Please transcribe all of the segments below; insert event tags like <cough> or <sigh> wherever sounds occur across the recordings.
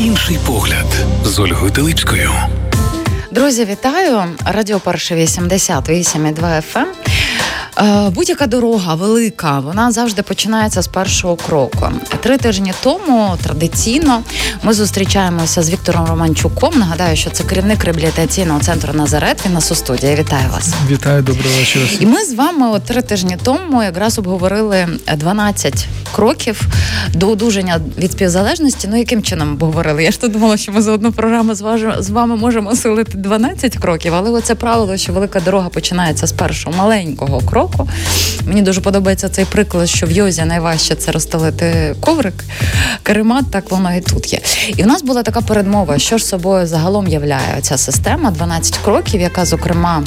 Інший погляд з Ольгою Теличкою. Друзі, вітаю! Радіо Перше 88,2 FM. Е, будь-яка дорога велика, вона завжди починається з першого кроку. Три тижні тому традиційно ми зустрічаємося з Віктором Романчуком. Нагадаю, що це керівник реабілітаційного центру Назарет. Він нас у студії. Вітаю вас! Вітаю, доброго вечора. І ми з вами от три тижні тому якраз обговорили 12 кроків до одужання від співзалежності. Ну яким чином обговорили? Я ж тут думала, що ми за одну програму з вами можемо осилити 12 кроків, але оце правило, що велика дорога починається з першого маленького кроку року. Мені дуже подобається цей приклад, що в йозі найважче це розстелити коврик, Керемат, так воно і тут є. І в нас була така передмова, що ж собою загалом являє ця система 12 кроків, яка, зокрема,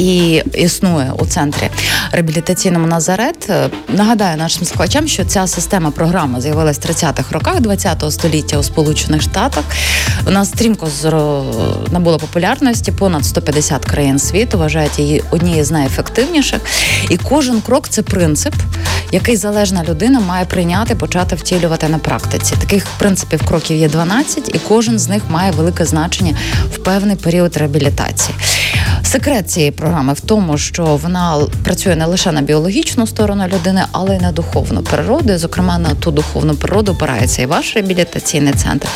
і існує у центрі реабілітаційному Назарет. Нагадаю нашим слухачам, що ця система програми з'явилась в 30-х роках ХХ століття у Сполучених Штатах. Вона стрімко набула популярності. Понад 150 країн світу вважають її однією з найефективніших. І кожен крок це принцип, який залежна людина має прийняти, почати втілювати на практиці. Таких принципів кроків є 12, і кожен з них має велике значення в певний період реабілітації. Секрет цієї програми в тому, що вона працює не лише на біологічну сторону людини, але й на духовну природу. І, Зокрема, на ту духовну природу опирається і ваш реабілітаційний центр.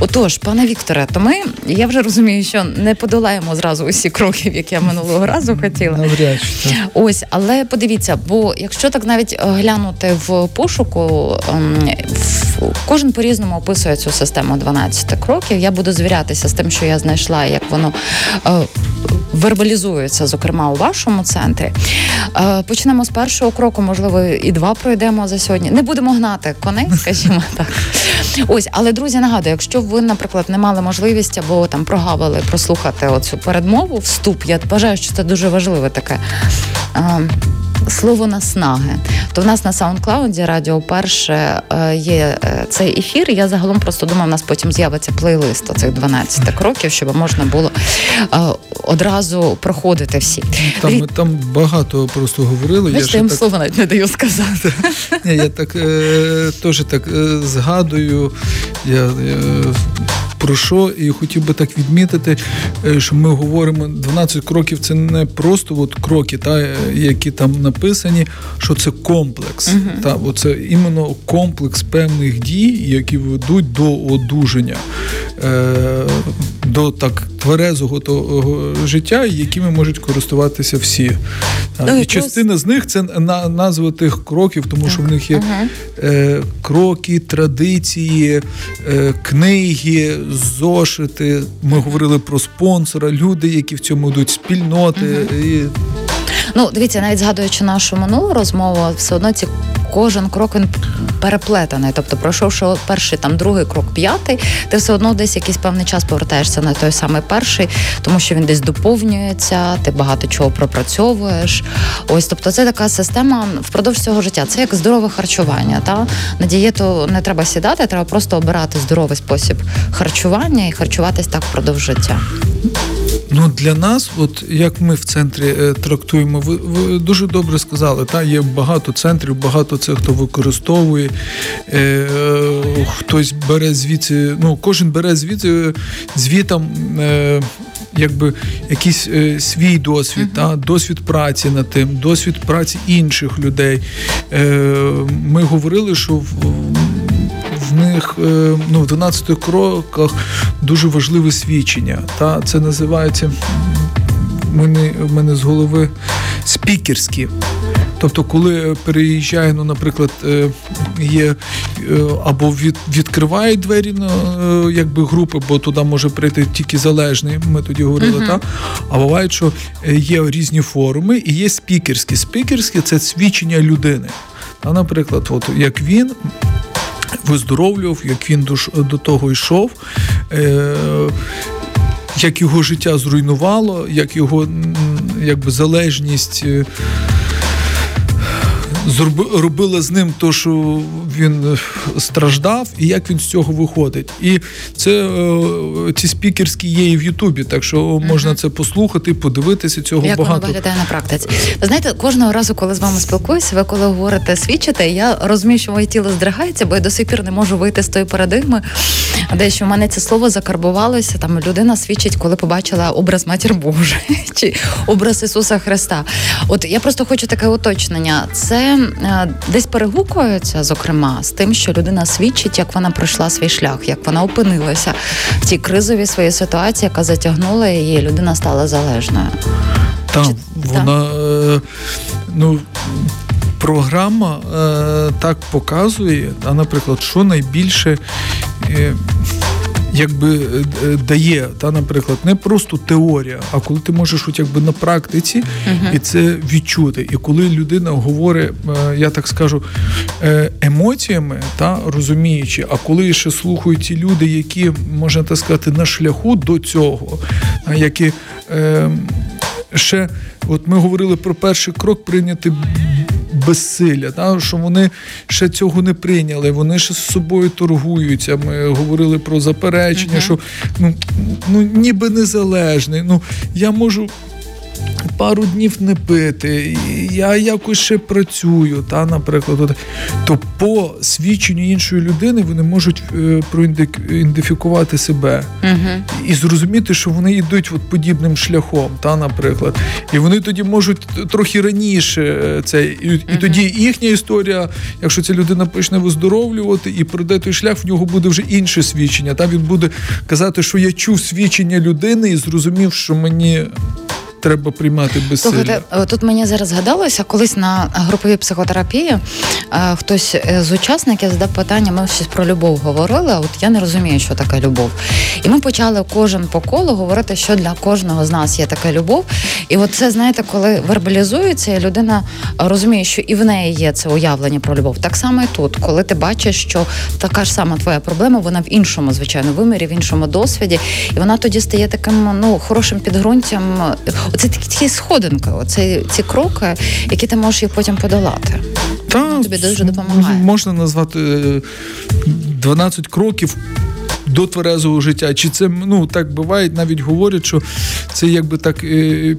Отож, пане Вікторе, то ми я вже розумію, що не подолаємо зразу усі кроки, які я минулого разу хотіла. Навряд чи ось, але подивіться, бо якщо так навіть глянути в пошуку, ем, кожен по різному описує цю систему 12 кроків. Я буду звірятися з тим, що я знайшла, як воно е, вербалізується, зокрема у вашому центрі. Е, почнемо з першого кроку, можливо, і два пройдемо за сьогодні. Не будемо гнати коней, <laughs> скажімо так. Ось, але друзі, нагадую, якщо ви, наприклад, не мали можливість або там прогавили прослухати оцю передмову, вступ, я вважаю, що це дуже важливе таке. Е, слово наснаги. То в нас на SoundCloud радіо перше е, є цей ефір. Я загалом просто думаю, у нас потім з'явиться плейлист цих 12 кроків, щоб можна було е, одразу проходити всі. Там там багато просто говорили. Бачите, я їм так... слово навіть не даю сказати. <laughs> Ні, Я так е, теж так е, згадую. Я, я про що і хотів би так відмітити, е, що ми говоримо 12 кроків. Це не просто от кроки, та які там написані, що це комплекс. uh Та оце іменно комплекс певних дій, які ведуть до одужання, е, до так тверезого того життя, якими можуть користуватися всі. Ну, і частина з них це назва тих кроків, тому що в них є кроки, традиції, книги зошити. Ми говорили про спонсора, люди, які в цьому йдуть, спільноти. Ну, дивіться, навіть згадуючи нашу минулу розмову, все одно ці кожен крок він переплетений. Тобто, пройшовши перший, там другий крок, п'ятий, ти все одно десь якийсь певний час повертаєшся на той самий перший, тому що він десь доповнюється, ти багато чого пропрацьовуєш. Ось, тобто, це така система впродовж цього життя. Це як здорове харчування. Та на дієту не треба сідати, треба просто обирати здоровий спосіб харчування і харчуватись так впродовж життя. Ну для нас, от як ми в центрі е, трактуємо, ви, ви дуже добре сказали. Та є багато центрів, багато це хто використовує, е, е, хтось бере звідси. Ну кожен бере звідси звітом. Е, Якби якийсь е, свій досвід, uh-huh. та досвід праці над тим, досвід праці інших людей. Е, Ми говорили, що в них е, ну, в 12 кроках дуже важливе свідчення. Та Це називається мене, мене з голови спікерські. Тобто, коли переїжджає, ну, наприклад, е, є е, або від, відкриває двері на якби групи, бо туди може прийти тільки залежний, ми тоді говорили, uh-huh. так? А буває, що є різні форуми і є спікерські. Спікерські це свідчення людини. А, Наприклад, от як він виздоровлював, як він до, того йшов. Е, як його життя зруйнувало, як його якби залежність е, робила з ним то, що він е, страждав, і як він з цього виходить. І це е, ці спікерські є і в Ютубі, так що можна це послухати, подивитися цього як багато. Як воно виглядає на практиці. Ви знаєте, кожного разу, коли з вами спілкуюся, ви коли говорите свідчите, я розумію, що моє тіло здригається, бо я до сих пір не можу вийти з тої парадигми, Дещо в мене це слово закарбувалося. Там людина свідчить, коли побачила образ матір Божої <laughs> чи образ Ісуса Христа. От я просто хочу таке уточнення. Це е, десь перегукується, зокрема, з тим, що людина свідчить, як вона пройшла свій шлях, як вона опинилася в цій кризовій своїй ситуації, яка затягнула її, людина стала залежною. Так, Чи... вона е, ну. Програма е, так показує, а, наприклад, що найбільше е, якби е, дає, та, наприклад, не просто теорія, а коли ти можеш от якби на практиці uh-huh. і це відчути. І коли людина говорить, е, я так скажу, е, емоціями, та розуміючи, а коли ще слухають ті люди, які можна так сказати на шляху до цього, які ще, от ми говорили про перший крок прийняти безсилля, та, що вони ще цього не прийняли, вони ще з собою торгуються. Ми говорили про заперечення, uh-huh. що ну, ну ніби незалежний. Ну, Я можу пару днів не пити, я якось ще працюю, та, наприклад, то по свідченню іншої людини вони можуть е, проідентифікувати себе угу. і зрозуміти, що вони йдуть от подібним шляхом, та, наприклад. І вони тоді можуть трохи раніше е, це, і, угу. і тоді їхня історія, якщо ця людина почне виздоровлювати і пройде той шлях, в нього буде вже інше свідчення. Та він буде казати, що я чув свідчення людини і зрозумів, що мені треба приймати безсилля. Е, Тут мені зараз згадалося, колись на груповій психотерапії е, хтось е, з учасників задав питання, ми щось про любов говорили, а от я не розумію, що таке любов. І ми почали кожен по колу говорити, що для кожного з нас є така любов. І от це, знаєте, коли вербалізується, і людина розуміє, що і в неї є це уявлення про любов. Так само і тут, коли ти бачиш, що така ж сама твоя проблема, вона в іншому, звичайно, вимірі, в іншому досвіді, і вона тоді стає таким ну хорошим підґрунтям. Такі, такі сходинки, оце ці кроки, які ти можеш їх потім подолати. Та, тобі дуже допомагає. Можна назвати 12 е, кроків. До тверезого життя, чи це ну так буває, навіть говорять, що це якби так е,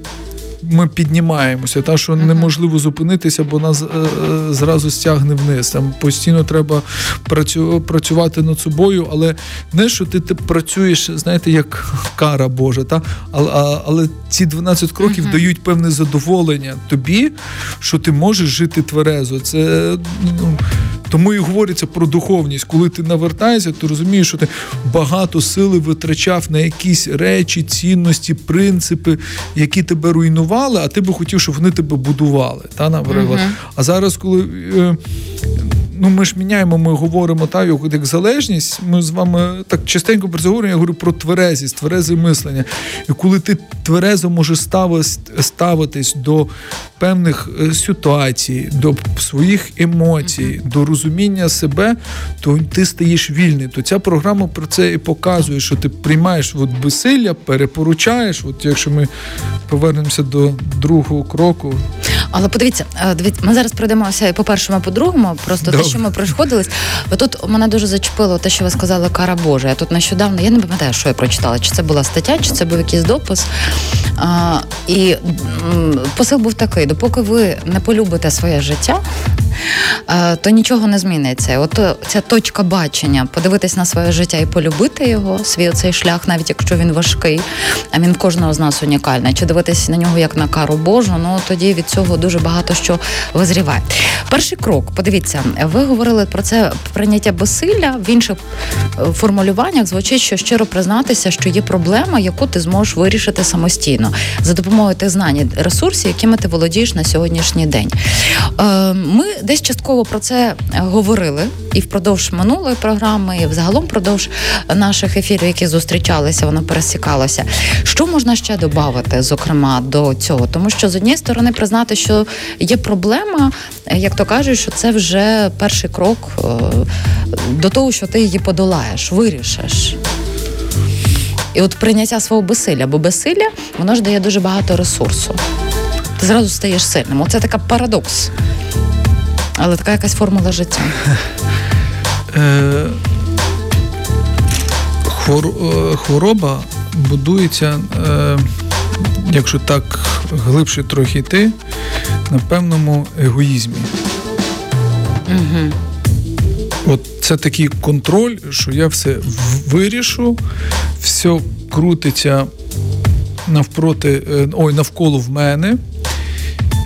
ми піднімаємося, та що неможливо зупинитися, бо нас е, е, зразу стягне вниз. Там постійно треба працю, працювати над собою, але не що ти, ти працюєш, знаєте, як кара Божа, та але, але ці 12 кроків uh-huh. дають певне задоволення тобі, що ти можеш жити тверезо. Це ну. Тому і говориться про духовність. Коли ти навертаєшся, ти розумієш, що ти багато сили витрачав на якісь речі, цінності, принципи, які тебе руйнували, а ти би хотів, щоб вони тебе будували. Та, наприклад. Uh-huh. А зараз, коли е, ну ми ж міняємо, ми говоримо та як залежність. Ми з вами так частенько про це говоримо, я говорю про тверезість, тверезе мислення. І коли ти тверезо можеш ставитись до певних е, ситуацій, до своїх емоцій, до розуміння себе, то ти стаєш вільний. То ця програма про це і показує, що ти приймаєш от безсилля, перепоручаєш. От якщо ми повернемося до другого кроку. Але подивіться, е, дивіться, ми зараз пройдемося і по першому, і по другому. Просто те, що ми проходились. Тут мене дуже зачепило те, що ви сказали, кара Божа. Я тут нещодавно я не пам'ятаю, що я прочитала, чи це була стаття, чи це був якийсь допис. А, І посил був такий: допоки ви не полюбите своє життя, то нічого не зміниться. От ця точка бачення, подивитись на своє життя і полюбити його, свій цей шлях, навіть якщо він важкий, а він кожного з нас унікальний. Чи дивитись на нього як на кару Божу? Ну тоді від цього дуже багато що визріває. Перший крок, подивіться, ви говорили про це прийняття безсилля в інших е, формулюваннях. Звучить, що щиро признатися, що є проблема, яку ти зможеш вирішити самостійно за допомогою тих знань, ресурсів, якими ти володієш на сьогоднішній день. Е, ми десь частково про це говорили і впродовж минулої програми, і взагалом впродовж наших ефірів, які зустрічалися, воно пересікалося. Що можна ще додати, зокрема, до цього? Тому що з однієї сторони признати, що є проблема, як то кажуть, що це вже перший крок е, до того, що ти її подолаєш, вирішиш. І от прийняття свого безсилля, бо безсилля воно ж дає дуже багато ресурсу. Ти зразу стаєш сильним. Оце така парадокс. Але така якась формула життя. Е, е, хвороба будується, якщо так глибше трохи йти, на певному егоїзмі. Угу. От це такий контроль, що я все вирішу, все крутиться навпроти, е, ой, навколо в мене.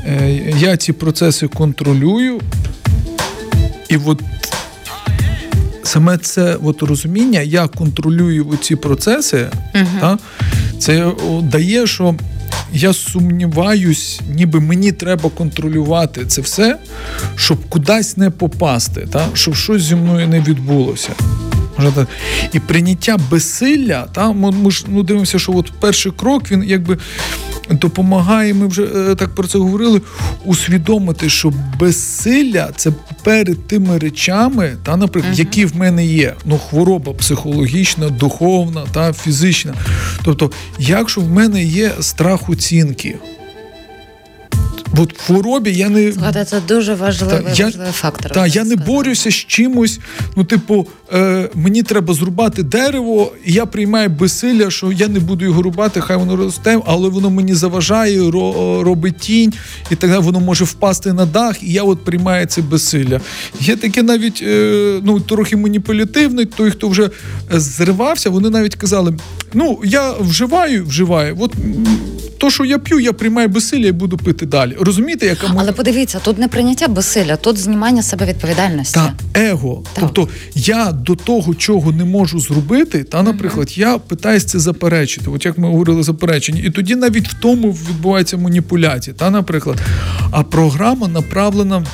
Е, я ці процеси контролюю. І от саме це от розуміння, я контролюю ці процеси, uh та, це дає, що я сумніваюсь, ніби мені треба контролювати це все, щоб кудись не попасти, та, щоб щось зі мною не відбулося. І прийняття безсилля, та, ми ж ну, дивимося, що от перший крок він якби допомагає, ми вже е, так про це говорили, усвідомити, що безсилля це перед тими речами, та, наприклад, uh-huh. які в мене є. Ну, хвороба психологічна, духовна та фізична. Тобто, якщо в мене є страх оцінки. От в хворобі я не Слухайте, це дуже важливий та, я, фактор. Так, я не борюся з чимось. Ну, типу, е, мені треба зрубати дерево, і я приймаю безсилля, що я не буду його рубати, хай воно росте, але воно мені заважає, ро, робить тінь, і так воно може впасти на дах, і я от приймаю це безсилля. Є таке навіть е, ну, трохи маніпулятивний, той, хто вже зривався, вони навіть казали: ну, я вживаю, вживаю. от то, що я п'ю, я приймаю безсилля і буду пити далі. Розумієте, яка моя... але подивіться, тут не прийняття безсилля, тут знімання себе відповідальності. Та его. Так. Тобто я до того, чого не можу зробити, та, наприклад, я питаюсь це заперечити. От як ми говорили заперечення, і тоді навіть в тому відбувається маніпуляція. Та, наприклад, а програма направлена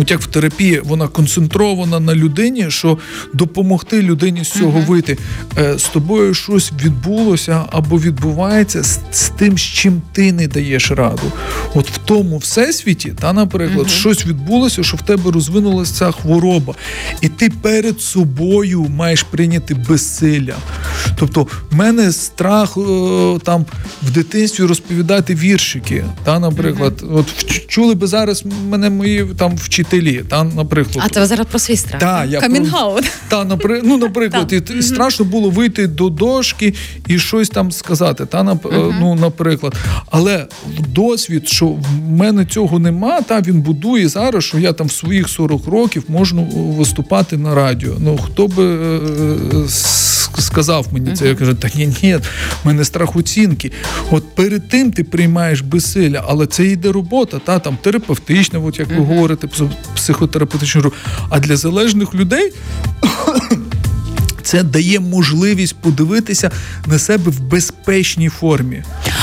от як в терапії вона концентрована на людині, що допомогти людині з цього uh-huh. вийти. Е, з тобою щось відбулося або відбувається з, з тим, з чим ти не даєш раду. От в тому всесвіті, та, наприклад, uh-huh. щось відбулося, що в тебе розвинулася ця хвороба, і ти перед собою маєш прийняти безсилля. Тобто, в мене страх е, там в дитинстві розповідати віршики. Та, Наприклад, uh-huh. от чули би зараз мене мої там вчителі вчителі. Та, наприклад, А це зараз про свій страх. Та, я Камінгаут. Та, напри... ну, наприклад, <laughs> і страшно було вийти до дошки і щось там сказати. Та, нап... ну, наприклад. Але досвід, що в мене цього нема, та він будує зараз, що я там в своїх 40 років можу виступати на радіо. Ну хто би е, сказав мені це, я кажу, так ні, ні, в мене страх оцінки. От перед тим ти приймаєш безсилля, але це йде робота, та там терапевтична, от як ви говорите, психотерапевтичну руку. А для залежних людей. Це дає можливість подивитися на себе в безпечній формі.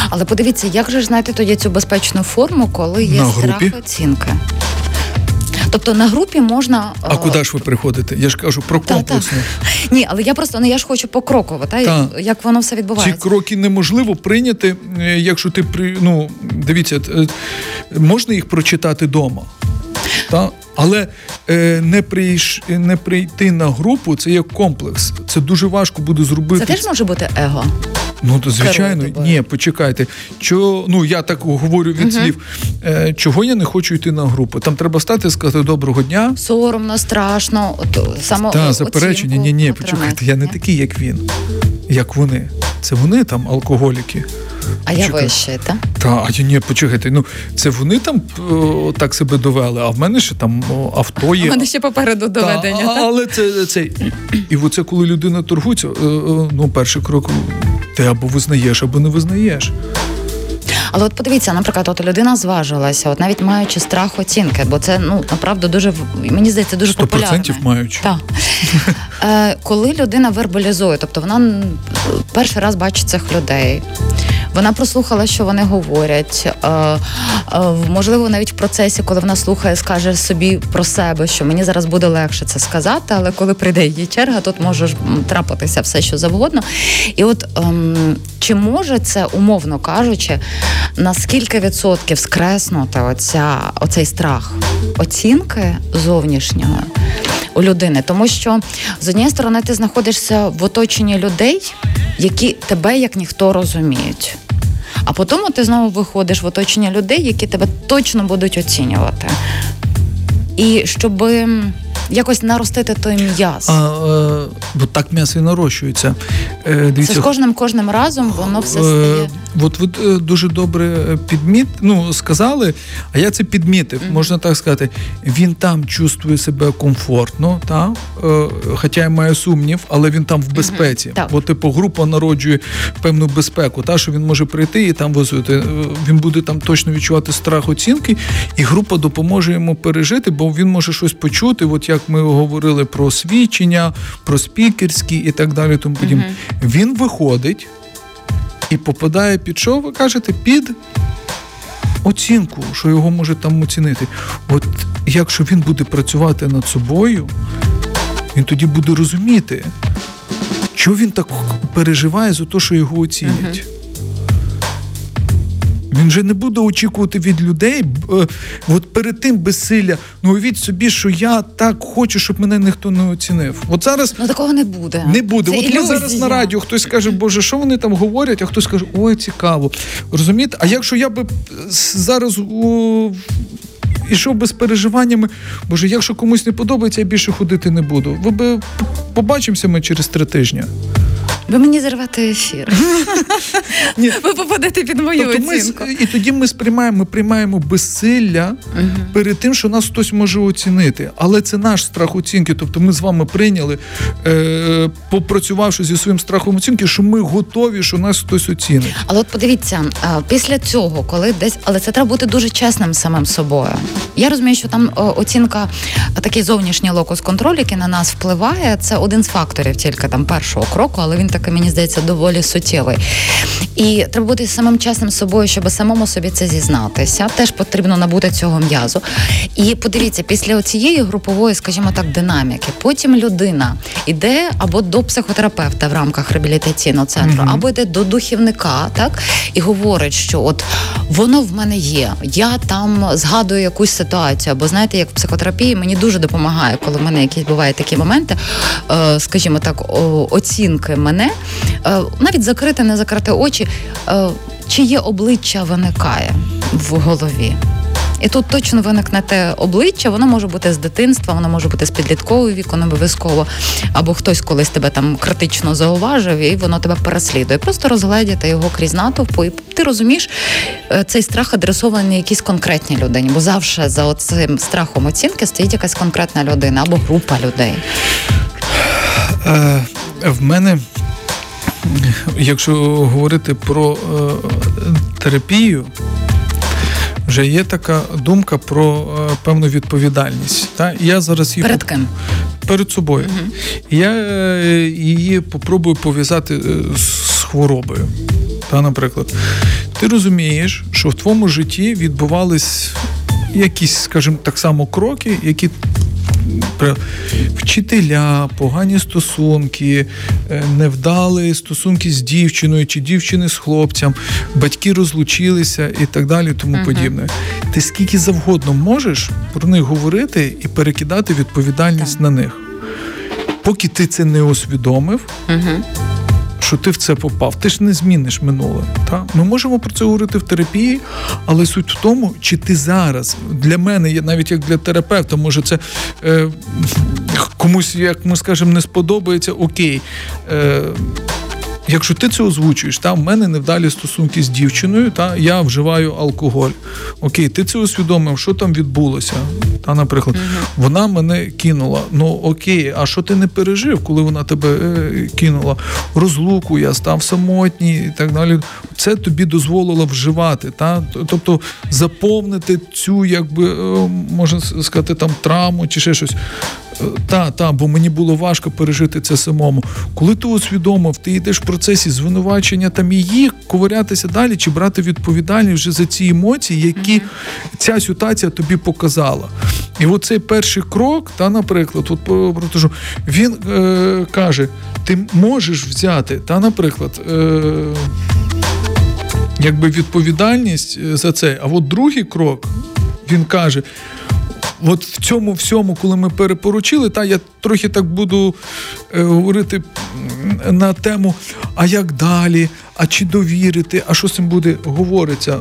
Але подивіться, як же ж знайти тоді цю безпечну форму, коли є на страх групі? оцінки? Тобто на групі можна. А куди ж ви приходите? Я ж кажу про комплексно. <laughs> Ні, але я просто ну я ж хочу покроково, та, та. як воно все відбувається. Ці кроки неможливо прийняти, е, якщо ти при ну дивіться, е, можна їх прочитати вдома. Та? Але е, не прийш, не прийти на групу це є комплекс. Це дуже важко буде зробити. Це теж може бути его. Ну то звичайно, ні, почекайте. Чо, ну я так говорю від слів, е, чого я не хочу йти на групу. Там треба стати і сказати доброго дня. Соромно, страшно, от само Та, заперечення. Ні, ні, почекайте. Я не такий, як він, як вони. Це вони там алкоголіки. А я вище, так? Та, а ні, почекайте. Ну це вони там о, так себе довели, а в мене ще там о, авто є. У мене ще попереду доведення. Та, та? Але це це. І оце, коли людина торгується, е, е, ну перший крок ти або визнаєш, або не визнаєш. Але от подивіться, наприклад, от людина зважилася, от навіть маючи страх оцінки, бо це ну направду дуже мені здається дуже 100% популярно. маючи. Так. Е, Коли людина вербалізує, тобто вона перший раз бачить цих людей. Вона прослухала, що вони говорять. Е, е, можливо, навіть в процесі, коли вона слухає, скаже собі про себе, що мені зараз буде легше це сказати, але коли прийде її черга, тут може трапитися все, що завгодно. І от ем, чи може це, умовно кажучи, на скільки відсотків скреснути оця, оцей страх оцінки зовнішнього? У людини, тому що з однієї сторони ти знаходишся в оточенні людей, які тебе як ніхто розуміють. А потім ти знову виходиш в оточення людей, які тебе точно будуть оцінювати. І щоб якось наростити той м'яз. А, е, Бо так м'ясо і нарощується. Е, дивіться, Це з кожним кожним разом воно все е, стає. От ви е, дуже добре е, підміт, ну, сказали, а я це підмітив, mm-hmm. можна так сказати. Він там чувствує себе комфортно, та? Е, хоча я маю сумнів, але він там в безпеці. Mm-hmm. Бо, типу, група народжує певну безпеку, та, що він може прийти і там возити. Він буде там точно відчувати страх оцінки, і група допоможе йому пережити, бо він може щось почути, от як ми говорили про освічення, про спікерські і так далі. Тому подібне. Mm-hmm. Він виходить і попадає під що ви кажете? Під оцінку, що його може там оцінити. От якщо він буде працювати над собою, він тоді буде розуміти, що він так переживає за те, що його оцінять. Uh-huh. Він же не буде очікувати від людей е, от перед тим безсилля. Ну уявіть собі, що я так хочу, щоб мене ніхто не оцінив. От зараз ну такого не буде. Не буде. Це от ілюзія. ми зараз на радіо хтось каже, Боже, що вони там говорять? А хтось каже, ой, цікаво. Розумієте? А якщо я би зараз у. Ішов без переживаннями, боже, якщо комусь не подобається, я більше ходити не буду. Ви би побачимося ми через три тижні. Ви мені зірвати ефір. Ви попадете під мою тобто оцінку. Ми, і тоді ми сприймаємо, ми приймаємо безсилля uh перед тим, що нас хтось може оцінити. Але це наш страх оцінки. Тобто ми з вами прийняли, е, попрацювавши зі своїм страхом оцінки, що ми готові, що нас хтось оцінить. Але от подивіться, після цього, коли десь, але це треба бути дуже чесним самим собою. Я розумію, що там оцінка, такий зовнішній локус контролю, який на нас впливає, це один з факторів тільки там першого кроку, але він так мені здається, доволі суттєвий. І треба бути самим чесним собою, щоб самому собі це зізнатися. Теж потрібно набути цього м'язу. І подивіться, після цієї групової, скажімо так, динаміки, потім людина йде або до психотерапевта в рамках реабілітаційного центру, mm-hmm. або йде до духівника, так і говорить, що от воно в мене є. Я там згадую якусь ситуацію, або знаєте, як в психотерапії мені дуже допомагає, коли в мене якісь бувають такі моменти, е, скажімо так, оцінки мене, навіть закрити, не закрити очі, е, чиє обличчя виникає в голові. І тут точно виникне те обличчя, воно може бути з дитинства, воно може бути з підліткового віку, не обов'язково. Або хтось колись тебе там критично зауважив, і воно тебе переслідує. Просто розгледіти його крізь натовпу, і ти розумієш, е, цей страх адресований якійсь конкретній людині, бо завжди за цим страхом оцінки стоїть якась конкретна людина або група людей. Е, В мене якщо говорити про е, терапію, вже є така думка про е, певну відповідальність. Та? Я зараз їх перед ким? Перед собою. Угу. Я е, її попробую пов'язати з хворобою. Та, Наприклад, ти розумієш, що в твоєму житті відбувались якісь, скажімо, так само кроки, які вчителя, погані стосунки, невдали стосунки з дівчиною чи дівчини з хлопцем, батьки розлучилися і так далі, тому uh-huh. подібне. Ти скільки завгодно можеш про них говорити і перекидати відповідальність uh-huh. на них. Поки ти це не усвідомив. Uh-huh що ти в це попав, ти ж не зміниш минуле. Та? Ми можемо про це говорити в терапії, але суть в тому, чи ти зараз для мене, навіть як для терапевта, може це е, комусь, як ми скажемо, не сподобається, окей. Е, Якщо ти це озвучуєш, та в мене невдалі стосунки з дівчиною, та я вживаю алкоголь. Окей, ти це усвідомив, що там відбулося? Та, наприклад, угу. вона мене кинула. Ну окей, а що ти не пережив, коли вона тебе е, кинула? Розлуку, я став самотній і так далі. Це тобі дозволило вживати, та тобто заповнити цю, якби е, можна сказати, там травму чи ще щось. Та, та, бо мені було важко пережити це самому. Коли ти усвідомив, ти йдеш в процесі звинувачення там її, ковирятися далі чи брати відповідальність вже за ці емоції, які ця ситуація тобі показала. І оцей перший крок, та, наприклад, от протежу, він е, каже: ти можеш взяти, та, наприклад. Е, Якби відповідальність е, за це. А от другий крок він каже: от в цьому всьому, коли ми перепоручили, та я трохи так буду е, говорити на тему, а як далі, а чи довірити, а що з цим буде говориться. Е,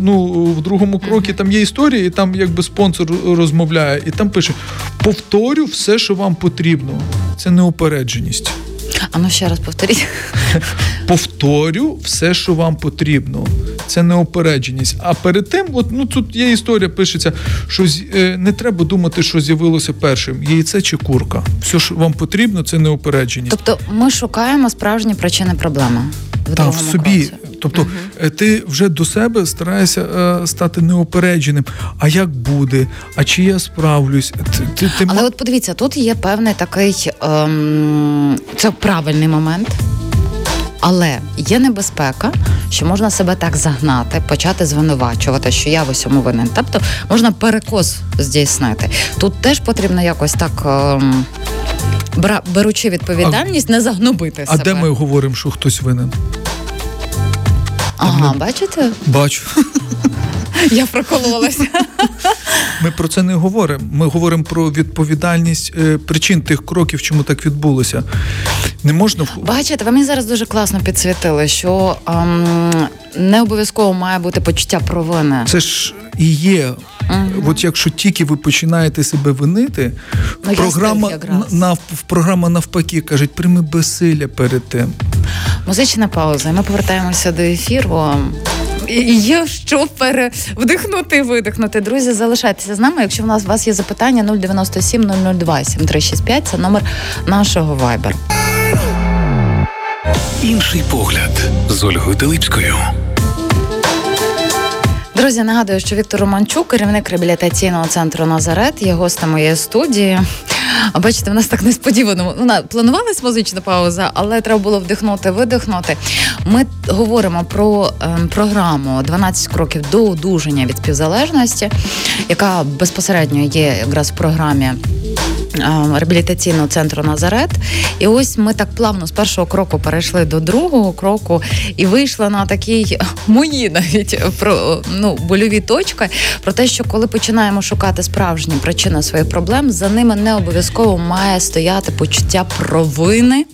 ну, В другому крокі там є історія, і там якби спонсор розмовляє, і там пише: повторю все, що вам потрібно. Це неупередженість. А ну ще раз повторіть. <laughs> Повторю все, що вам потрібно. Це неопередженість. А перед тим, от ну тут є історія, пишеться, що е, не треба думати, що з'явилося першим. Яйце чи курка. Все, що вам потрібно, це неопередженість. Тобто ми шукаємо справжні причини проблеми. В Так, в собі. Кроці. Тобто угу. ти вже до себе стараєшся е, стати неопередженим. А як буде? А чи я справлюсь? Ти, ти, ти... Але от подивіться, тут є певний такий ем, це правильний момент. Але є небезпека, що можна себе так загнати, почати звинувачувати, що я в усьому винен. Тобто можна перекос здійснити. Тут теж потрібно якось так. Ем, беручи відповідальність, а, не загнобити себе. А де ми говоримо, що хтось винен? Ага, ми... бачите? Бачу. Я прокололася. <laughs> Ми про це не говоримо. Ми говоримо про відповідальність е, причин тих кроків, чому так відбулося. Не можна бачите, ви мені зараз дуже класно підсвітили, що ем, не обов'язково має бути почуття провини. Це ж і є. Угу. От якщо тільки ви починаєте себе винити, ну, програма нав, програма навпаки кажуть, прийми безсилля перед тим. Музична пауза. Ми повертаємося до ефіру. Є що перевдихнути і видихнути. Друзі, залишайтеся з нами. Якщо в нас у вас є запитання 097 002 7365 це номер нашого вайбер. Інший погляд з Ольгою Телипською. Друзі, нагадую, що Віктор Романчук, керівник реабілітаційного центру Назарет, є гостем моєї студії. А бачите, в нас так несподівано. Вона планувалась музична пауза, але треба було вдихнути, видихнути. Ми говоримо про ем, програму «12 кроків до одужання від співзалежності, яка безпосередньо є якраз в програмі реабілітаційного центру Назарет. І ось ми так плавно з першого кроку перейшли до другого кроку і вийшла на такій мої навіть про ну больові точки про те, що коли починаємо шукати справжні причини своїх проблем, за ними не обов'язково має стояти почуття провини.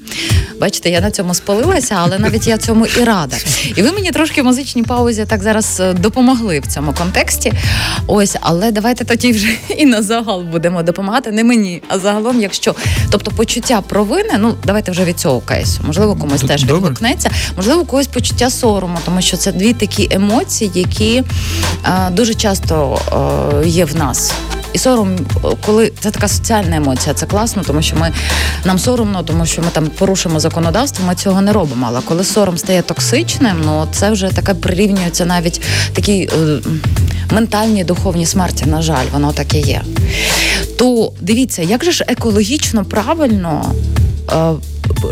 Бачите, я на цьому спалилася, але навіть я цьому і рада. І ви мені трошки в музичній паузі так зараз е, допомогли в цьому контексті. Ось, але давайте тоді вже і на загал будемо допомагати. Не мені, а загалом, якщо тобто почуття провини, ну давайте вже від цього кейсу. Можливо, комусь теж відгукнеться, можливо, когось почуття сорому, тому що це дві такі емоції, які е, дуже часто е, є в нас. І сором, коли це така соціальна емоція, це класно, тому що ми нам соромно, тому що ми там порушимо законодавство, ми цього не робимо. Але коли сором стає токсичним, ну це вже таке прирівнюється навіть такій е, ментальній духовні смерті. На жаль, воно таке є. То дивіться, як же ж екологічно правильно.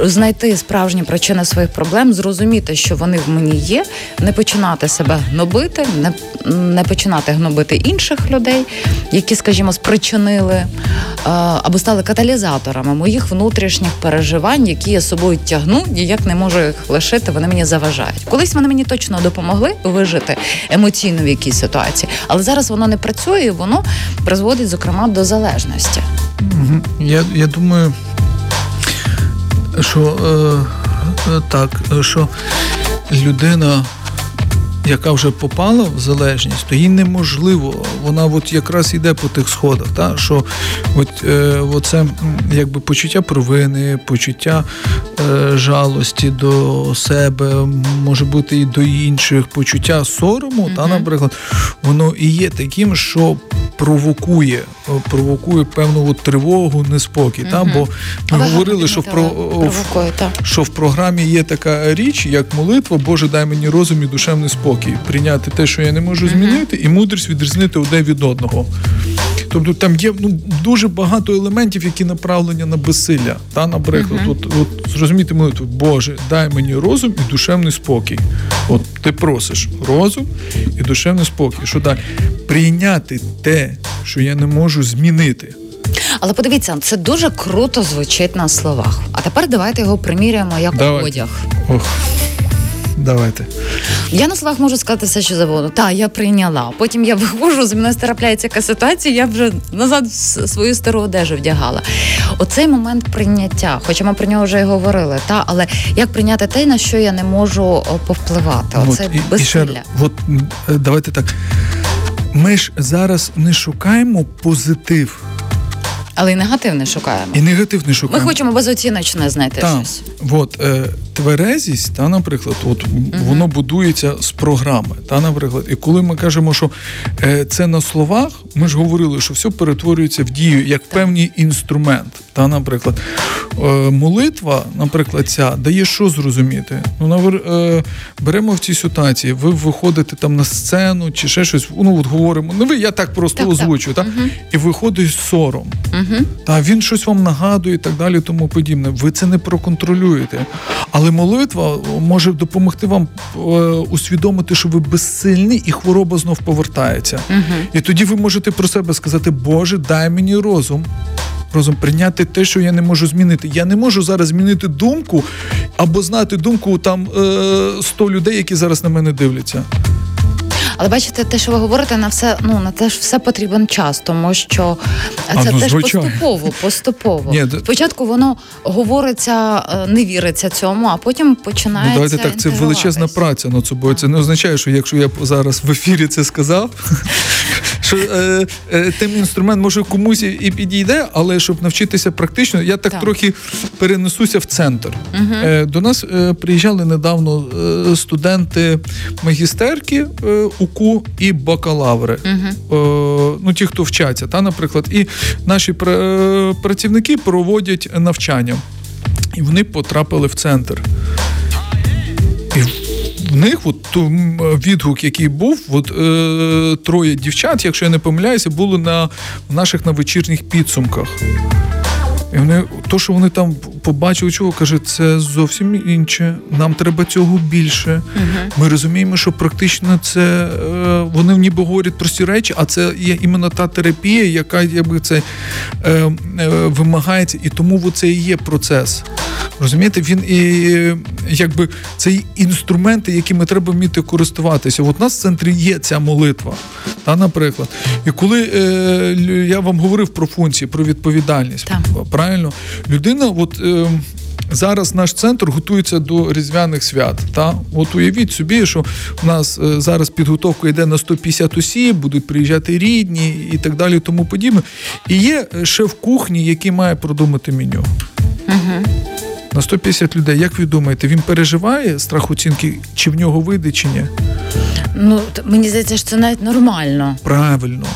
Знайти справжні причини своїх проблем, зрозуміти, що вони в мені є, не починати себе гнобити, не не починати гнобити інших людей, які, скажімо, спричинили е, або стали каталізаторами моїх внутрішніх переживань, які я собою тягну, ніяк не можу їх лишити. Вони мені заважають. Колись вони мені точно допомогли вижити емоційно в якійсь ситуації, але зараз воно не працює, і воно призводить, зокрема, до залежності. Я, Я думаю що е, е, так, що людина. Яка вже попала в залежність, то їй неможливо. Вона от якраз йде по тих сходах. Та? Що от, е, оце якби почуття провини, почуття е, жалості до себе, може бути і до інших, почуття сорому, mm-hmm. та, наприклад, воно і є таким, що провокує провокує певну от тривогу, неспокій. Угу. Та? Бо ми Але говорили, що в про провокує, що в програмі є така річ, як молитва, Боже, дай мені розум і душевний спокій, прийняти те, що я не можу змінити, і мудрість відрізнити одне від одного. Тобто там є ну, дуже багато елементів, які направлені на безсилля. Та, Наприклад, uh-huh. от, от зрозуміти молитву, Боже, дай мені розум і душевний спокій. От ти просиш розум і душевний спокій. Що далі? Прийняти те, що я не можу змінити. Але подивіться, це дуже круто звучить на словах. А тепер давайте його приміряємо як Давайте. одяг. Ох. Давайте. Я на словах можу сказати все, що завгодно. Так, я прийняла. Потім я виходжу, з мене трапляється яка ситуація, я вже назад свою стару одежу вдягала. Оцей момент прийняття, хоча ми про нього вже й говорили, та але як прийняти те, на що я не можу повпливати? Оце от. І, і ще, от давайте так. Ми ж зараз не шукаємо позитив. Але і негативне шукаємо. І негативне шукаємо. Ми хочемо безоціночне знайти Так. щось. От, е, тверезість, та, наприклад, от, воно будується з програми. Та, наприклад. І коли ми кажемо, що е, це на словах, ми ж говорили, що все перетворюється в дію як певний інструмент. Та, наприклад, е, молитва, наприклад, ця дає що зрозуміти. Ну, навер- е, беремо в цій ситуації, ви виходите там на сцену чи ще щось, ну от говоримо, не ви, я так просто Так, так. озвучую, та, і виходить сором. Угу. Та він щось вам нагадує і так далі, тому подібне. Ви це не проконтролюєте. Але молитва може допомогти вам е, усвідомити, що ви безсильні, і хвороба знов повертається. І тоді ви можете про себе сказати: Боже, дай мені розум. Розум прийняти те, що я не можу змінити. Я не можу зараз змінити думку або знати думку там е, 100 людей, які зараз на мене дивляться. Але бачите, те, що ви говорите, на все ну на те ж все потрібен час, тому що це ну, теж поступово, поступово. Ні, Спочатку воно говориться, е, не віриться цьому, а потім починається. Ну, давайте так, це величезна праця праця над собою. Це не означає, що якщо я зараз в ефірі це сказав, що е, е, тим інструмент може комусь і- підійде, але щоб навчитися практично, я так, Так. трохи перенесуся в центр. Е, до нас е, приїжджали недавно е, студенти магістерки е, УКУ і бакалаври. Е, ну, ті, хто вчаться, та, наприклад, і наші пра- працівники проводять навчання. І вони потрапили в центр. В них от відгук, який був, от, е, троє дівчат, якщо я не помиляюся, були на наших на вечірніх підсумках. І вони, то, що вони там побачили, чого каже, це зовсім інше. Нам треба цього більше. Ми розуміємо, що практично це е, вони ніби говорять прості речі, а це є іменно та терапія, яка якби це е, е, вимагається, і тому це і є процес. Розумієте, він і якби це і інструменти, якими треба вміти користуватися. От у нас в центрі є ця молитва, та, наприклад. І коли е, я вам говорив про функції, про відповідальність, Так. Правильно, людина, от. Е, Зараз наш центр готується до різдвяних свят. Та от уявіть собі, що у нас е, зараз підготовка йде на 150 осіб, будуть приїжджати рідні і так далі, тому подібне. І є е, шеф кухні, який має продумати меню. На 150 людей. Як ви думаєте, він переживає страх оцінки, чи в нього вийде, чи ні? Ну мені здається, що це навіть нормально. Правильно.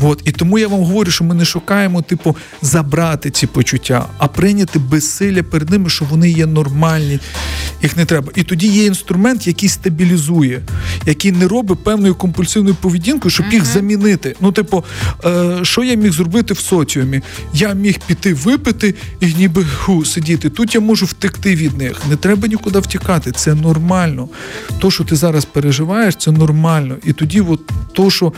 От. І тому я вам говорю, що ми не шукаємо, типу, забрати ці почуття, а прийняти безсилля перед ними, що вони є нормальні, їх не треба. І тоді є інструмент, який стабілізує, який не робить певною компульсивною поведінкою, щоб їх замінити. Ну, типу, е, що я міг зробити в соціумі? Я міг піти випити і ніби ху, сидіти. Тут я можу втекти від них. Не треба нікуди втікати. Це нормально. То, що ти зараз переживаєш, це нормально. І тоді, от то, що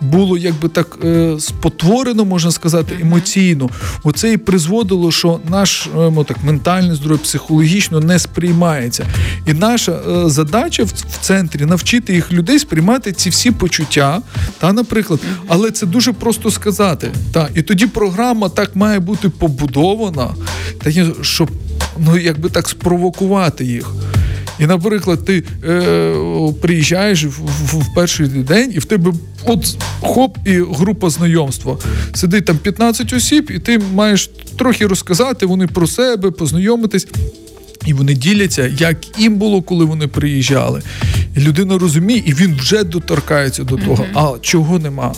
було якби так спотворено, можна сказати, емоційно, оце і призводило, що наш е, ну, так, ментальне здоров'я, психологічно не сприймається. І наша е, задача в, в центрі навчити їх людей сприймати ці всі почуття, та, наприклад, але це дуже просто сказати. Та, і тоді програма так має бути побудована, та, щоб ну, якби так спровокувати їх. І, наприклад, ти е, приїжджаєш в, в, в перший день, і в тебе от хоп, і група знайомства. Сидить там 15 осіб, і ти маєш трохи розказати вони про себе, познайомитись. І вони діляться, як їм було, коли вони приїжджали. І людина розуміє, і він вже доторкається до того. А чого нема?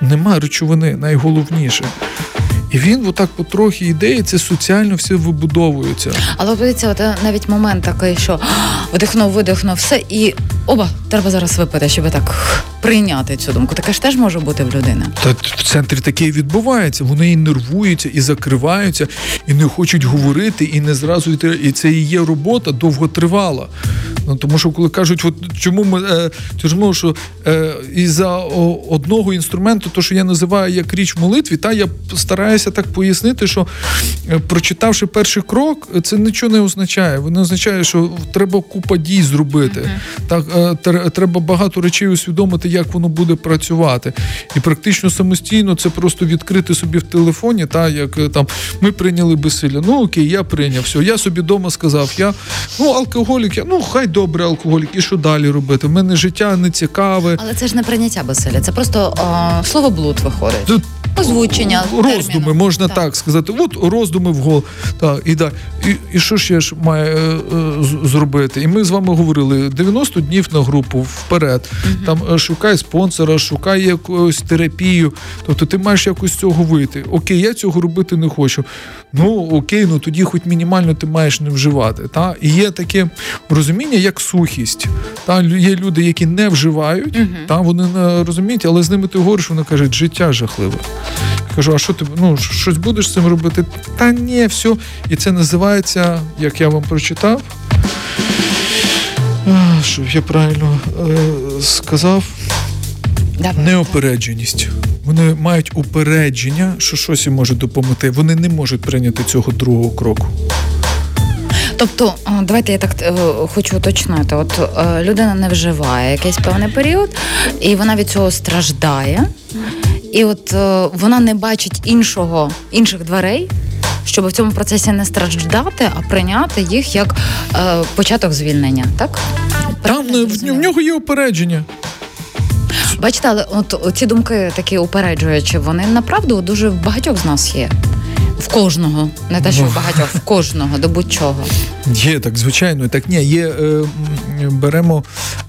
Нема речовини, найголовніше. І він отак потрохи йде, і це соціально все вибудовується. Але подивіться, от е, навіть момент такий, що вдихнув, видихнув, все, і оба, треба зараз випити, щоб так прийняти цю думку. Таке ж теж може бути в людини. Та в центрі таке і відбувається. Вони і нервуються, і закриваються, і не хочуть говорити, і не зразу йти. І це і є робота довготривала. Ну, тому що коли кажуть, от чому ми е, чому, що е, із-за о, одного інструменту, то що я називаю як річ в молитві, та я стараюся так пояснити, що е, прочитавши перший крок, це нічого не означає. Воно означає, що треба купа дій зробити. Так е, тр- треба багато речей усвідомити, як воно буде працювати. І практично самостійно це просто відкрити собі в телефоні, та як е, там ми прийняли безсилля. Ну окей, я прийняв все. Я собі вдома сказав, я ну алкоголік, я ну хай добре алкоголік, і що далі робити? У мене життя не цікаве. Але це ж не прийняття Василя, це просто о, слово блуд виходить. Тут Озвучення. Роздуми, терміну. можна так. Так. сказати. От роздуми в гол. Так, і, да. і, і що ще ж має е, е, зробити? І ми з вами говорили 90 днів на групу вперед. Там е, шукай спонсора, шукай якусь терапію. Тобто ти маєш якось з цього вийти. Окей, я цього робити не хочу. Ну окей, ну тоді хоч мінімально ти маєш не вживати. Та? І є таке розуміння, як сухість. Та? Є люди, які не вживають, та? вони не розуміють, але з ними ти говориш, вони кажуть, життя жахливе. Кажу, а що ти ну щось будеш з цим робити? Та ні, все. І це називається, як я вам прочитав. Щоб я правильно е, сказав, Давай. неопередженість. Вони мають упередження, що щось їм може допомогти. Вони не можуть прийняти цього другого кроку. Тобто, давайте я так е, хочу уточнити. От е, людина не вживає якийсь певний період, і вона від цього страждає. І от е, вона не бачить іншого, інших дверей, щоб в цьому процесі не страждати, а прийняти їх як е, початок звільнення. Так? Там не, в, в нього є упередження. Бачите, але от ці думки такі упереджуючі, вони направду дуже в багатьох з нас є. В кожного, не те, що Ну. в багатьох, в кожного, до будь-чого. Є так, звичайно. Так ні, є е, беремо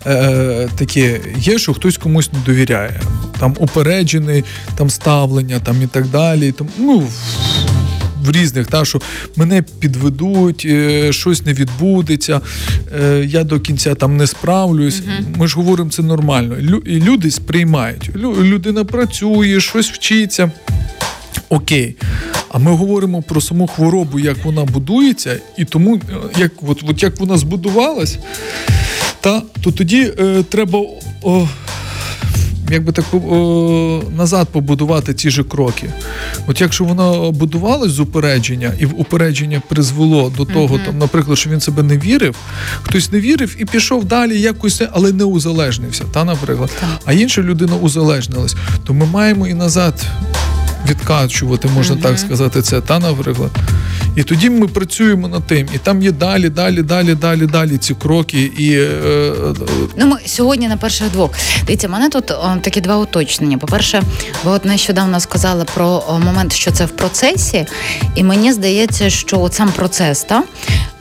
е, таке, є, що хтось комусь не довіряє. Там упереджений, там ставлення, там і так далі. Там, ну, в- в різних, та, що мене підведуть, е, щось не відбудеться, е, я до кінця там не справлюсь. Ми ж говоримо, це нормально. Лю- і люди сприймають. Лю- людина працює, щось вчиться. Окей. А ми говоримо про саму хворобу, як вона будується, і тому, е, як, от, от як вона збудувалась, та, то тоді е, треба о, якби так о, назад побудувати ті ж кроки. От якщо вона будувалась з упередження, і в упередження призвело до того, там, наприклад, що він себе не вірив, хтось не вірив і пішов далі якось, але не узалежнився, та, наприклад. А інша людина узалежнилась, то ми маємо і назад відкачувати, можна так сказати, це, та, наприклад. І тоді ми працюємо над тим, і там є далі, далі, далі, далі, далі ці кроки. І е, е, Ну, ми сьогодні на перших двох. Дивіться, мене тут о, такі два уточнення. По-перше, ви от нещодавно сказали про о, момент, що це в процесі, і мені здається, що от сам процес та,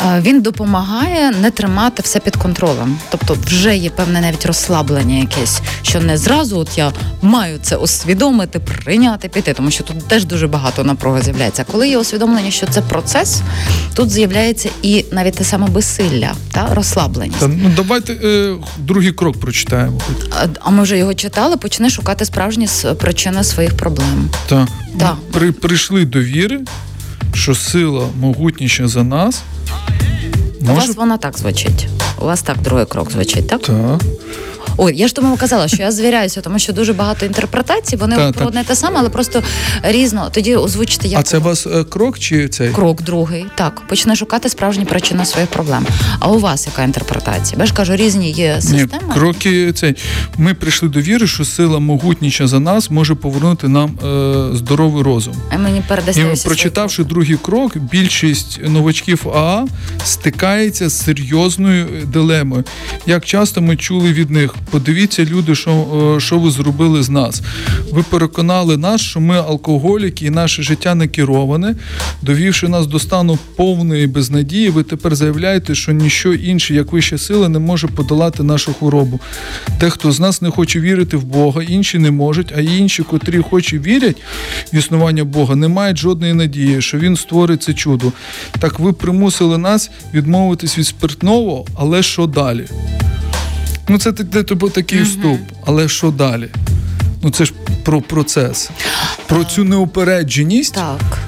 е, він допомагає не тримати все під контролем. Тобто, вже є певне навіть розслаблення якесь, що не зразу от я маю це усвідомити, прийняти, піти, тому що тут теж дуже багато напруги з'являється. Коли є усвідомлення, що це процес, тут з'являється і навіть те саме безсилля, та розслабленість. та, ну, давайте е, другий крок прочитаємо. А- А ми вже його читали, почни шукати справжні причини своїх проблем. Та. Так. Ми при, прийшли до віри, що сила могутніша за нас. У вас вона так звучить. У вас так другий крок звучить, так? та. Ой, я ж тому казала, що я звіряюся, тому що дуже багато інтерпретацій, вони Та, про та. одне те саме, але просто різно. Тоді озвучите як А це у вас е, крок чи цей? крок другий. Так, почни шукати справжні причини своїх проблем. А у вас яка інтерпретація? Я ж кажу, різні є Ні, системи. кроки цей. Ми прийшли до віри, що сила могутніша за нас може повернути нам е, здоровий розум. А мені. І прочитавши другий крок, більшість новачків АА стикається з серйозною дилемою. Як часто ми чули від них: подивіться, люди, що, е, що ви зробили з нас. Ви переконали нас, що ми алкоголіки і наше життя не кероване, довівши нас до стану повної безнадії, ви тепер заявляєте, що ніщо інше, як вища сила, не може подолати нашу хворобу. Дехто з нас не хоче вірити в Бога, інші не можуть, а інші, котрі хоч і вірять в існування Бога, не мають жодної надії, що він створить це чудо. Так ви примусили нас відмовитись від спиртного, але що далі? Ну, це для тебе такий вступ, але що далі? Ну це ж про процес, про цю неупередженість. Так.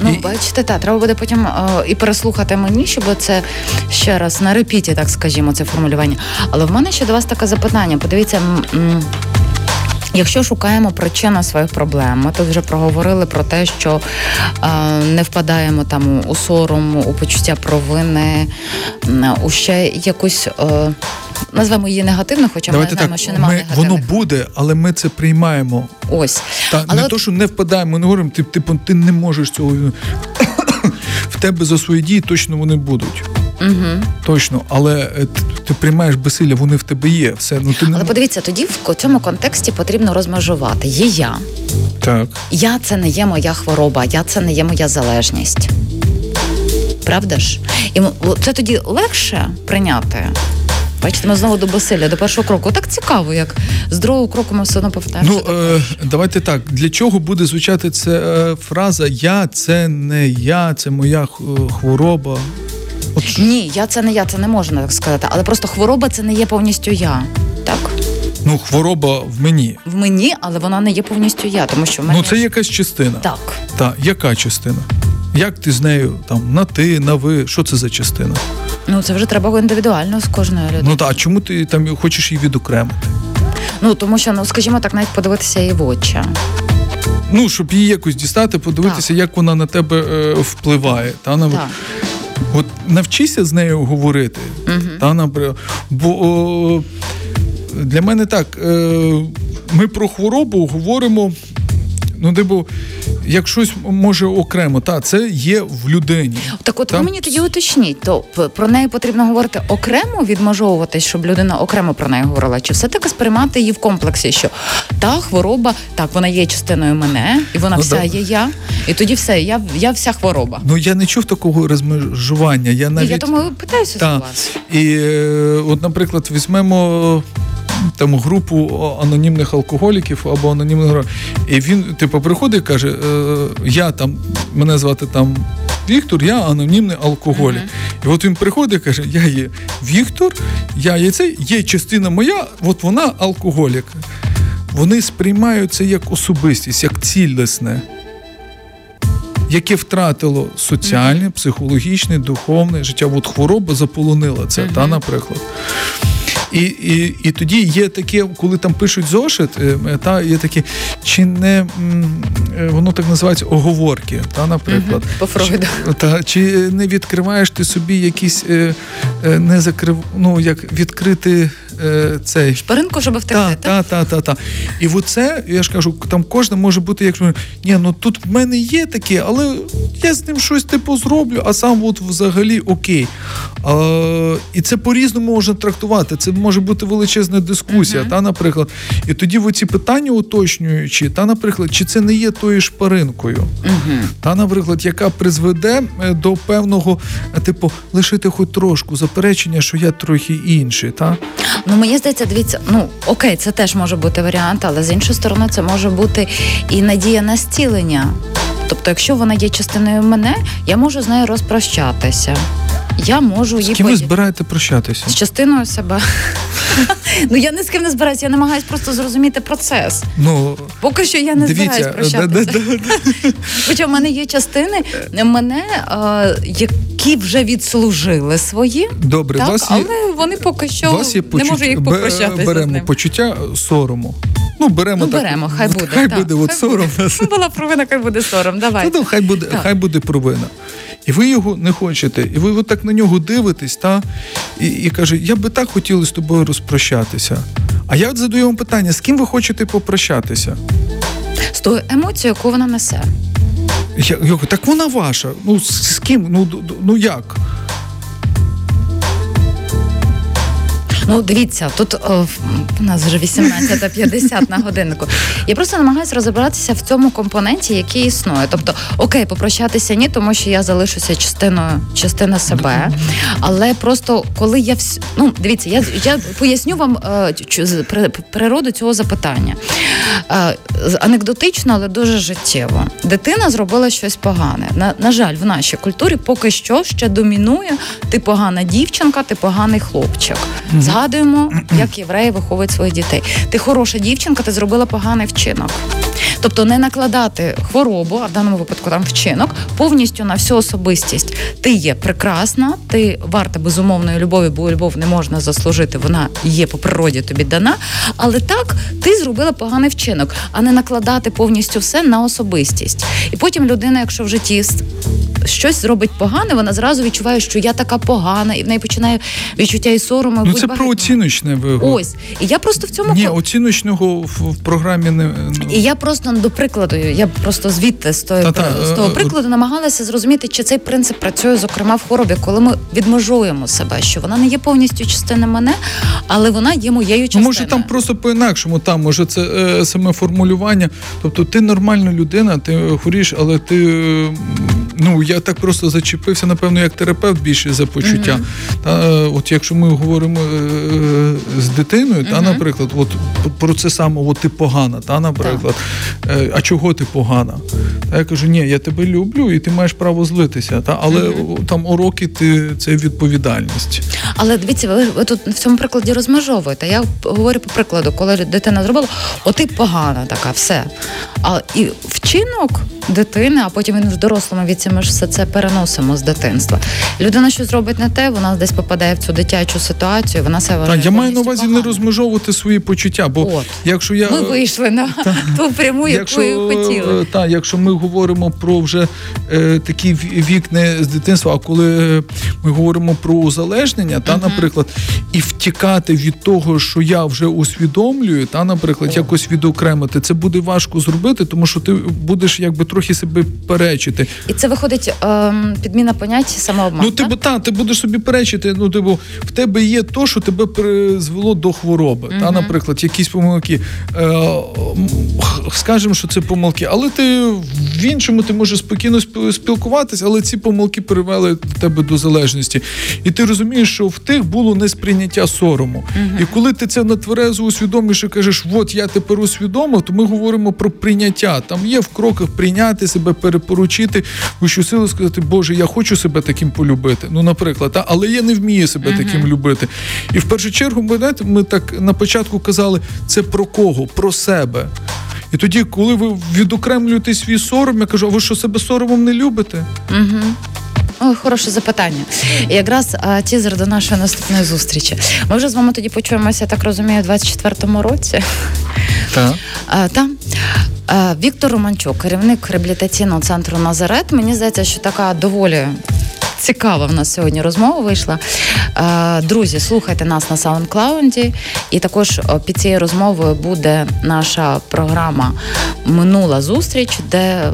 Ну, І- бачите, так, треба буде потім е, і переслухати мені, щоб це ще раз на репіті, так скажімо, це формулювання. Але в мене ще до вас таке запитання. Подивіться. м, м, Якщо шукаємо причину своїх проблем, ми тут вже проговорили про те, що е, не впадаємо там у сором, у почуття провини, у ще якусь е, назвемо її негативно, хоча ми Давайте знаємо, так, що немає негативних. воно буде, але ми це приймаємо. Ось. Та Але не от- то, що не впадаємо, ми не говоримо, ти, типу, ти не можеш цього. <coughs> В тебе за свої дії точно вони будуть. Угу. Точно, але е, ти, ти приймаєш безсилля, вони в тебе є. Все, ну ти не Але подивіться, тоді в цьому контексті потрібно розмежувати. Є я. так. Я це не є моя хвороба, я це не є моя залежність. Правда ж? І це тоді легше прийняти. Бачите, ми знову до безсилля, до першого кроку. Так цікаво, як з другого кроку ми все одно повертаємося. Ну е, давайте так. Для чого буде звучати ця е, фраза Я це не я, це моя хвороба. От Ні, я це не я, це не можна так сказати. Але просто хвороба це не є повністю я. Так? ну, хвороба в мені. В мені, але вона не є повністю я, тому що в мене Ну це якась частина. так. Та яка частина? Як ти з нею там на ти, на ви? Що це за частина? Ну це вже треба індивідуально з кожною людиною. Ну та а чому ти там хочеш її відокремити? Ну тому що, ну скажімо так, навіть подивитися її в очі. Ну, щоб її якось дістати, подивитися, як вона на тебе е, впливає. Та на Так. От навчися з нею говорити. Та наприклад, бо о, для мене так, е, ми про хворобу говоримо. Ну, типу, як щось може окремо, та це є в людині. Так, от Та? ви мені тоді уточніть, то про неї потрібно говорити окремо, відмежовуватись, щоб людина окремо про неї говорила, чи все таки сприймати її в комплексі, що та хвороба, так вона є частиною мене, і вона Ну, вся да. є я, і тоді все, я, я вся хвороба. Ну я не чув такого розмежування. Я навіть Я тому питаюся Та. за вас. І е, от, наприклад, візьмемо там групу анонімних алкоголіків або анонімних гро- І він, типу, приходить і каже: е, я там, мене звати там. Віктор, я анонімний алкоголік. І от він приходить і каже: Я є Віктор, я є цей, є частина моя, от вона алкоголік. Вони сприймають це як особистість, як цілісне, яке втратило соціальне, психологічне, духовне життя. От хвороба заполонила це, та, наприклад. І, і, і тоді є таке, коли там пишуть зошит, е, та є такі, чи не е, воно так називається оговорки, та, наприклад. По Фройду. Чи, та, чи не відкриваєш ти собі якісь е, е, не закрив, ну як відкрити цей Шпаринку, щоб втекти, та, так? та, та, та. І оце, я ж кажу, там кожна може бути, як ні, ну тут в мене є таке, але я з ним щось типу зроблю, а сам от взагалі окей. А, і це по-різному можна трактувати. Це може бути величезна дискусія, та, наприклад. І тоді ці питання уточнюючи, та, наприклад, чи це не є тою шпаринкою, та, наприклад, яка призведе е, до певного, е, типу, лишити хоч трошку заперечення, що я трохи інший. Та? Ну мені здається, дивіться, ну окей, це теж може бути варіант, але з іншої сторони, це може бути і надія на зцілення. Тобто, якщо вона є частиною мене, я можу з нею розпрощатися. Я можу З ким ви збираєте прощатися? з частиною себе. <laughs> ну я ні з ким не збираюся, я намагаюся просто зрозуміти процес. Ну, Поки що я не збираюсь прощатися. <laughs> Хоча в мене є частини мене, які вже відслужили свої, добре, вас але вони поки що не можу їх попрощатися. беремо почуття сорому. Ну, беремо Ну, так. беремо, хай буде. Хай так, буде от хай сором. буде. Ну, була провина, хай буде сором. Давай. Ну, хай буде, Так. хай буде провина. І ви його не хочете, і ви от так на нього дивитесь, та, і, і каже, я би так хотіла з тобою розпрощатися. А я от задаю вам питання: з ким ви хочете попрощатися? З тою емоцією, яку вона несе. Я, я так вона ваша. Ну з, з ким? Ну, ну як? Ну, дивіться, тут о, у нас вже 18.50 на годиннику. Я просто намагаюся розібратися в цьому компоненті, який існує. Тобто, окей, попрощатися ні, тому що я залишуся частиною частина себе. Але просто коли я вс... ну дивіться, я, я поясню вам е, природу цього запитання. Е, анекдотично, але дуже життєво. Дитина зробила щось погане. На, на жаль, в нашій культурі поки що ще домінує ти погана дівчинка, ти поганий хлопчик. Згадуємо, як євреї виховують своїх дітей. Ти хороша дівчинка, ти зробила поганий вчинок. Тобто не накладати хворобу, а в даному випадку там вчинок, повністю на всю особистість. Ти є прекрасна, ти варта безумовної любові, бо любов не можна заслужити, вона є по природі тобі дана. Але так ти зробила поганий вчинок, а не накладати повністю все на особистість. І потім людина, якщо в житті щось зробить погане, вона зразу відчуває, що я така погана, і в неї починає відчуття і сорому. Ну це про оціночне вигу. Ось. І я просто в цьому Ні, оціночного в, програмі не ну... І я просто до прикладу, я просто звідти з того, з того прикладу намагалася зрозуміти, чи цей принцип працює, зокрема в хворобі, коли ми відмежуємо себе, що вона не є повністю частиною мене, але вона є моєю частиною. Ну, може там просто по-інакшому, там може це е, саме формулювання. Тобто ти нормальна людина, ти хворієш, але ти ну я так просто зачепився, напевно, як терапевт більше за почуття. Mm-hmm. Та от якщо ми говоримо е, з дитиною, mm-hmm. та, наприклад, от про це саме, от ти погана, та, наприклад, е, а чого ти погана? Та я кажу, ні, я тебе люблю, і ти маєш право злитися. Та але mm-hmm. там уроки ти це відповідальність. Але дивіться, ви, ви тут в цьому прикладі розмежовуєте. Я говорю по прикладу, коли дитина зробила, о, ти погана така, все. А і вчинок дитини, а потім він в дорослому віці ми ж все це переносимо з дитинства. Людина щось зробить не те, вона десь попадає в цю дитячу ситуацію. Вона себе вважає Я маю на увазі погано. не розмежовувати свої почуття. Бо От. якщо я ми вийшли на <laughs> ту пряму, яку хотіли. Так, якщо ми говоримо про вже е, такі вік не з дитинства, а коли ми говоримо про узалежнення, та, наприклад, і втікати від того, що я вже усвідомлюю, та, наприклад, oh. якось відокремити, це буде важко зробити, тому що ти будеш якби трохи себе перечити. І це виходить ем, підміна понять самообман, Ну, ти типу, та, ти будеш собі перечити. Ну, типу, в тебе є то, що тебе призвело до хвороби. Та, наприклад, якісь помилки. Е, Скажемо, що це помилки, але ти в іншому ти можеш спокійно спілкуватися, але ці помилки привели тебе до залежності. І ти розумієш, що в тих було несприйняття сорому. uh І коли ти це на тверезо усвідомиш і кажеш, от я тепер усвідомив, то ми говоримо про прийняття. Там є в кроках прийняти себе, перепоручити, вищу силу сказати, Боже, я хочу себе таким полюбити. Ну, наприклад, та, але я не вмію себе uh таким любити. І в першу чергу, ми, знаєте, ми так на початку казали, це про кого? Про себе. І тоді, коли ви відокремлюєте свій сором, я кажу, а ви що себе соромом не любите? Угу. Ой, хороше запитання. І якраз а, тізер до нашої наступної зустрічі. Ми вже з вами тоді почуємося, так розумію, у 24-му році. Так. А, та. а, Віктор Романчук, керівник реабілітаційного центру Назарет. Мені здається, що така доволі. Цікава в нас сьогодні розмова вийшла. Друзі, слухайте нас на SoundCloud. І також під цією розмовою буде наша програма Минула зустріч, де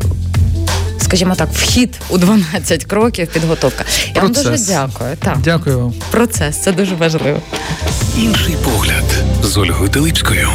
скажімо так, вхід у 12 кроків, підготовка. Я Процес. вам дуже дякую. Так. Дякую вам. Процес це дуже важливо. Інший погляд з Ольгою Телипською.